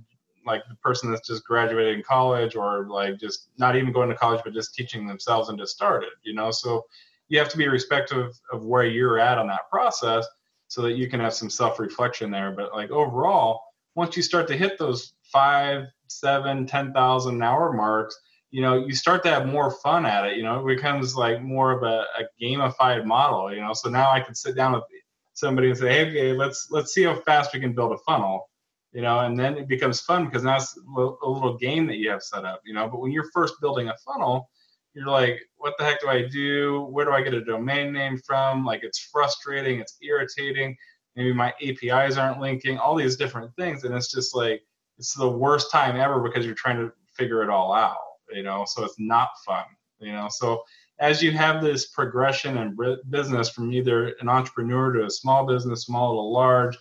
like the person that's just graduated in college or like just not even going to college but just teaching themselves and just started. You know, so you have to be respectful of where you're at on that process so that you can have some self-reflection there. But like overall once you start to hit those five seven ten thousand hour marks you know you start to have more fun at it you know? It becomes like more of a, a gamified model you know? So now i can sit down with somebody and say hey okay, let's let's see how fast we can build a funnel you know? And then it becomes fun because now it's a little game that you have set up you know? But when you're first building a funnel you're like, what the heck do I do? Where do I get a domain name from? Like, it's frustrating, it's irritating. Maybe my APIs aren't linking, all these different things. And it's just like, it's the worst time ever because you're trying to figure it all out, you know? So it's not fun, you know? So as you have this progression in business from either an entrepreneur to a small business, small to large,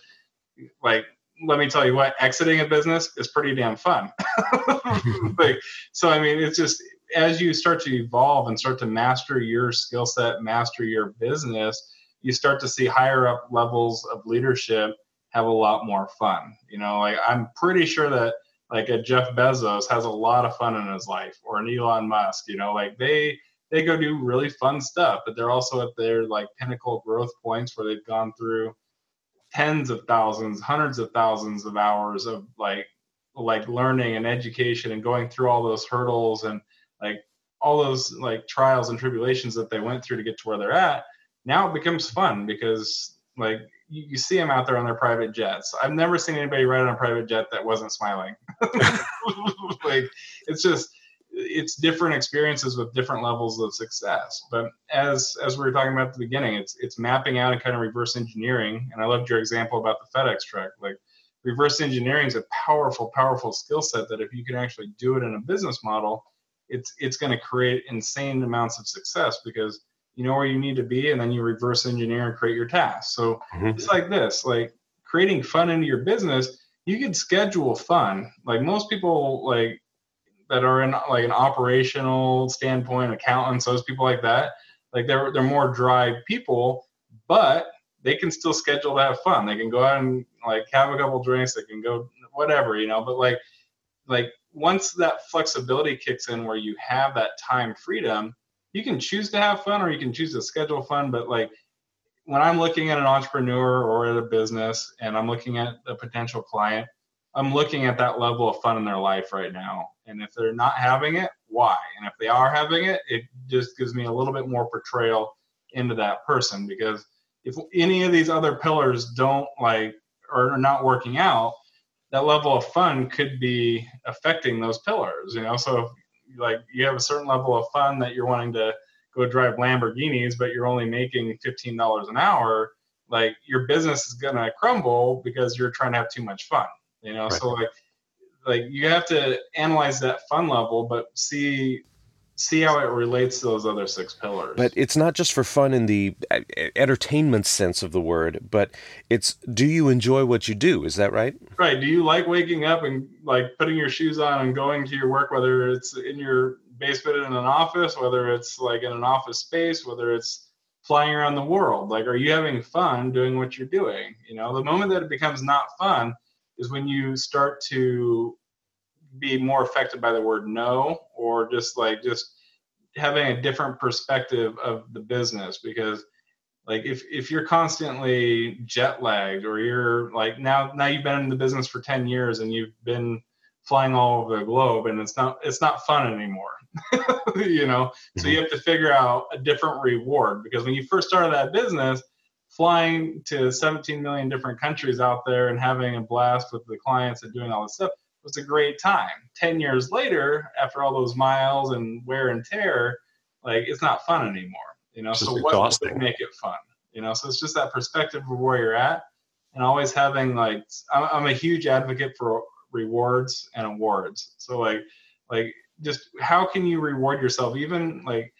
like, let me tell you what, exiting a business is pretty damn fun. like, so I mean, it's just as you start to evolve and start to master your skill set, master your business, you start to see higher up levels of leadership have a lot more fun. You know, like I'm pretty sure that like a Jeff Bezos has a lot of fun in his life or an Elon Musk, you know, like they they go do really fun stuff, but they're also at their like pinnacle growth points where they've gone through tens of thousands, hundreds of thousands of hours of like like learning and education and going through all those hurdles and like all those like trials and tribulations that they went through to get to where they're at now it becomes fun because like you, you see them out there on their private jets. I've never seen anybody ride on a private jet that wasn't smiling. Like it's just it's different experiences with different levels of success. But as as we were talking about at the beginning it's it's mapping out and kind of reverse engineering and i loved your example about the fedex truck. Like reverse engineering is a powerful powerful skill set that if you can actually do it in a business model it's it's going to create insane amounts of success because you know where you need to be and then you reverse engineer and create your tasks. So mm-hmm. it's like this like creating fun into your business you can schedule fun. Like most people like that are in like an operational standpoint accountants those people like that like they're they're more dry people but they can still schedule to have fun. They can go out and like have a couple drinks they can go whatever you know but like like once that flexibility kicks in where you have that time freedom, you can choose to have fun or you can choose to schedule fun. But like when I'm looking at an entrepreneur or at a business and I'm looking at a potential client, I'm looking at that level of fun in their life right now. And if they're not having it, why? And if they are having it, it just gives me a little bit more portrayal into that person because if any of these other pillars don't like or are not working out, that level of fun could be affecting those pillars you know so if like you have a certain level of fun that you're wanting to go drive lamborghinis but you're only making $15 an hour like your business is going to crumble because you're trying to have too much fun you know right. so like like you have to analyze that fun level but see see how it relates to those other six pillars. But it's not just for fun in the uh, entertainment sense of the word, but it's do you enjoy what you do? Is that right? Right. Do you like waking up and like putting your shoes on and going to your work, whether it's in your basement in an office, whether it's like in an office space, whether it's flying around the world? Like, are you having fun doing what you're doing? You know, the moment that it becomes not fun is when you start to be more affected by the word no or just like just having a different perspective of the business because like if if you're constantly jet lagged or you're like now now you've been in the business for 10 years and you've been flying all over the globe and it's not it's not fun anymore you know mm-hmm. so you have to figure out a different reward because when you first started that business flying to 17 million different countries out there and having a blast with the clients and doing all this stuff was a great time. 10 years later, after all those miles and wear and tear, like it's not fun anymore. You know, so what would make it fun? You know, so it's just that perspective of where you're at and always having like I'm, I'm a huge advocate for rewards and awards. So like like just how can you reward yourself even like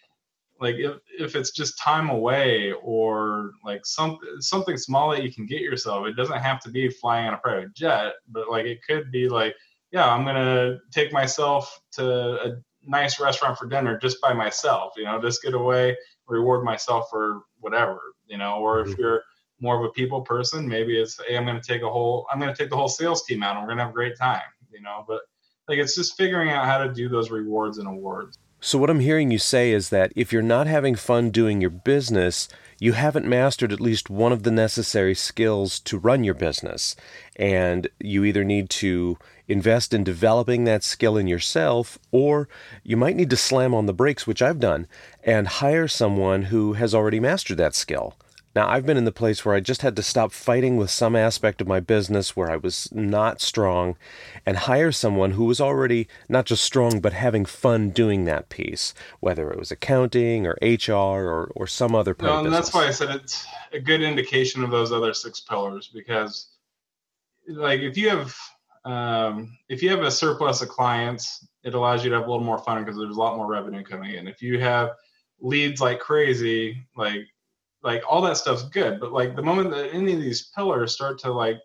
like if, if it's just time away or like some something small that you can get yourself it doesn't have to be flying on a private jet but like it could be like yeah i'm gonna take myself to a nice restaurant for dinner just by myself you know just get away reward myself for whatever you know or if mm-hmm. you're more of a people person maybe it's hey i'm gonna take a whole i'm gonna take the whole sales team out and we're gonna have a great time you know but like it's just figuring out how to do those rewards and awards so, what I'm hearing you say is that if you're not having fun doing your business, you haven't mastered at least one of the necessary skills to run your business. And you either need to invest in developing that skill in yourself, or you might need to slam on the brakes, which I've done, and hire someone who has already mastered that skill. Now, I've been in the place where I just had to stop fighting with some aspect of my business where I was not strong and hire someone who was already not just strong, but having fun doing that piece, whether it was accounting or HR or, or some other part no, and that's why I said it's a good indication of those other six pillars because, like, if you have um, if you have a surplus of clients, it allows you to have a little more fun because there's a lot more revenue coming in. If you have leads like crazy, like like all that stuff's good but like the moment that any of these pillars start to like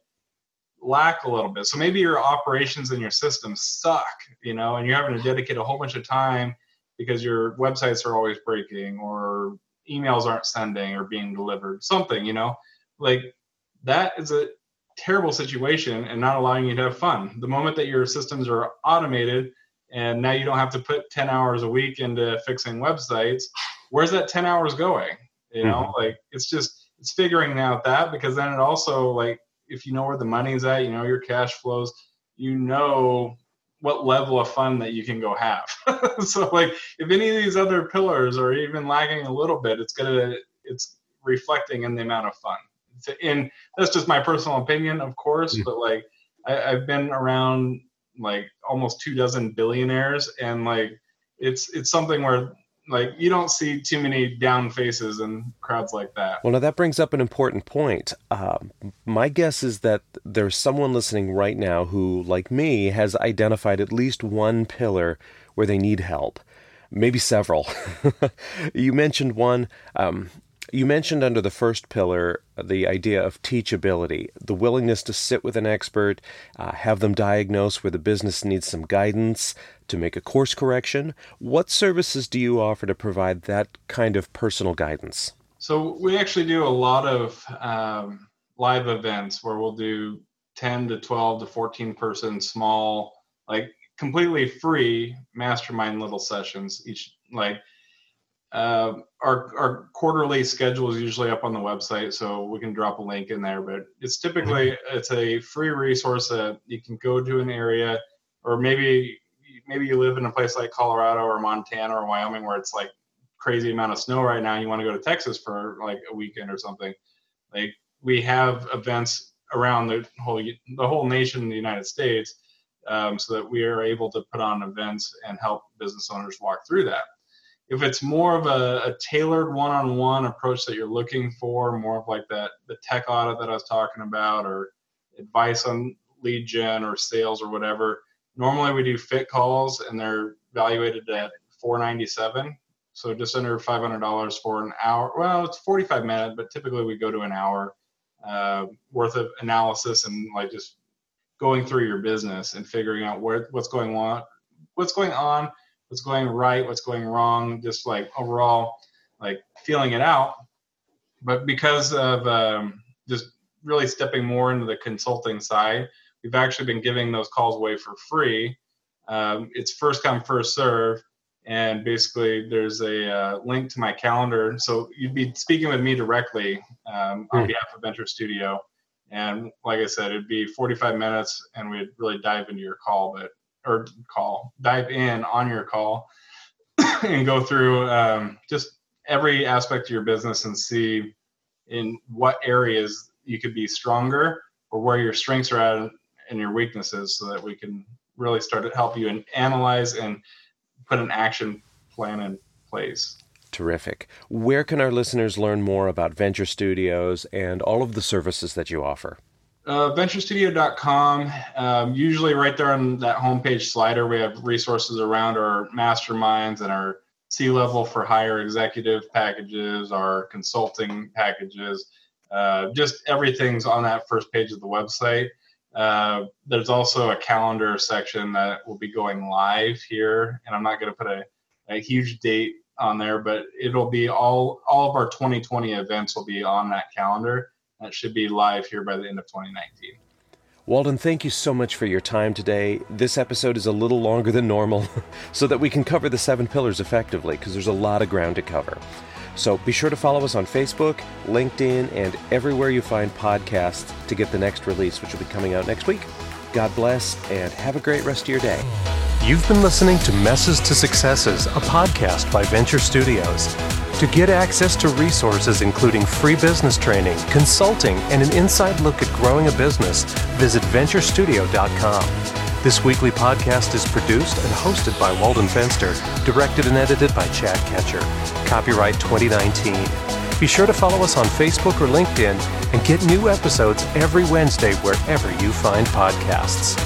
lack a little bit so maybe your operations and your systems suck you know and you're having to dedicate a whole bunch of time because your websites are always breaking or emails aren't sending or being delivered something you know? Like that is a terrible situation and not allowing you to have fun. The moment that your systems are automated and now you don't have to put 10 hours a week into fixing websites where's that 10 hours going you know mm-hmm. like it's just it's figuring out that because then it also like if you know where the money's at you know your cash flows you know what level of fun that you can go have so like if any of these other pillars are even lagging a little bit it's gonna it's reflecting in the amount of fun and that's just my personal opinion of course mm-hmm. but like I, i've been around like almost two dozen billionaires and like it's it's something where like you don't see too many down faces in crowds like that. Well, now that brings up an important point. Uh, my guess is that there's someone listening right now who, like me, has identified at least one pillar where they need help, maybe several. you mentioned one. Um, you mentioned under the first pillar the idea of teachability, the willingness to sit with an expert, uh, have them diagnose where the business needs some guidance to make a course correction. What services do you offer to provide that kind of personal guidance? So, we actually do a lot of um, live events where we'll do 10 to 12 to 14 person small, like completely free mastermind little sessions each like uh, our our quarterly schedule is usually up on the website, so we can drop a link in there. But it's typically mm-hmm. it's a free resource that you can go to an area, or maybe maybe you live in a place like Colorado or Montana or Wyoming where it's like crazy amount of snow right now. And you want to go to Texas for like a weekend or something. Like we have events around the whole the whole nation, the United States, um, so that we are able to put on events and help business owners walk through that if it's more of a, a, tailored one-on-one approach that you're looking for more of like that the tech audit that i was talking about or advice on lead gen or sales or whatever normally we do fit calls and they're evaluated at 497 so just under $500 for an hour. Well it's 45 minutes but typically we go to an hour uh, worth of analysis and like just going through your business and figuring out where what's going on what's going on what's going right, what's going wrong, just like overall, like feeling it out. But because of um, just really stepping more into the consulting side, we've actually been giving those calls away for free. Um, it's first come, first serve. And basically, there's a uh, link to my calendar. So you'd be speaking with me directly um, on hmm. behalf of Venture Studio. And like I said, it'd be 45 minutes and we'd really dive into your call. But or call, dive in on your call and go through um, just every aspect of your business and see in what areas you could be stronger or where your strengths are at and your weaknesses so that we can really start to help you and analyze and put an action plan in place. Terrific. Where can our listeners learn more about Venture Studios and all of the services that you offer? Uh, venturestudio.com. Um, usually, right there on that homepage slider, we have resources around our masterminds and our C level for higher executive packages, our consulting packages. Uh, just everything's on that first page of the website. Uh, there's also a calendar section that will be going live here, and I'm not going to put a, a huge date on there, but it'll be all all of our 2020 events will be on that calendar. That should be live here by the end of 2019. Walden, thank you so much for your time today. This episode is a little longer than normal so that we can cover the seven pillars effectively because there's a lot of ground to cover. So be sure to follow us on Facebook, LinkedIn, and everywhere you find podcasts to get the next release, which will be coming out next week. God bless and have a great rest of your day. You've been listening to Messes to Successes, a podcast by Venture Studios. To get access to resources including free business training, consulting, and an inside look at growing a business, visit venturestudio.com. This weekly podcast is produced and hosted by Walden Fenster, directed and edited by Chad Ketcher. Copyright 2019. Be sure to follow us on Facebook or LinkedIn and get new episodes every Wednesday wherever you find podcasts.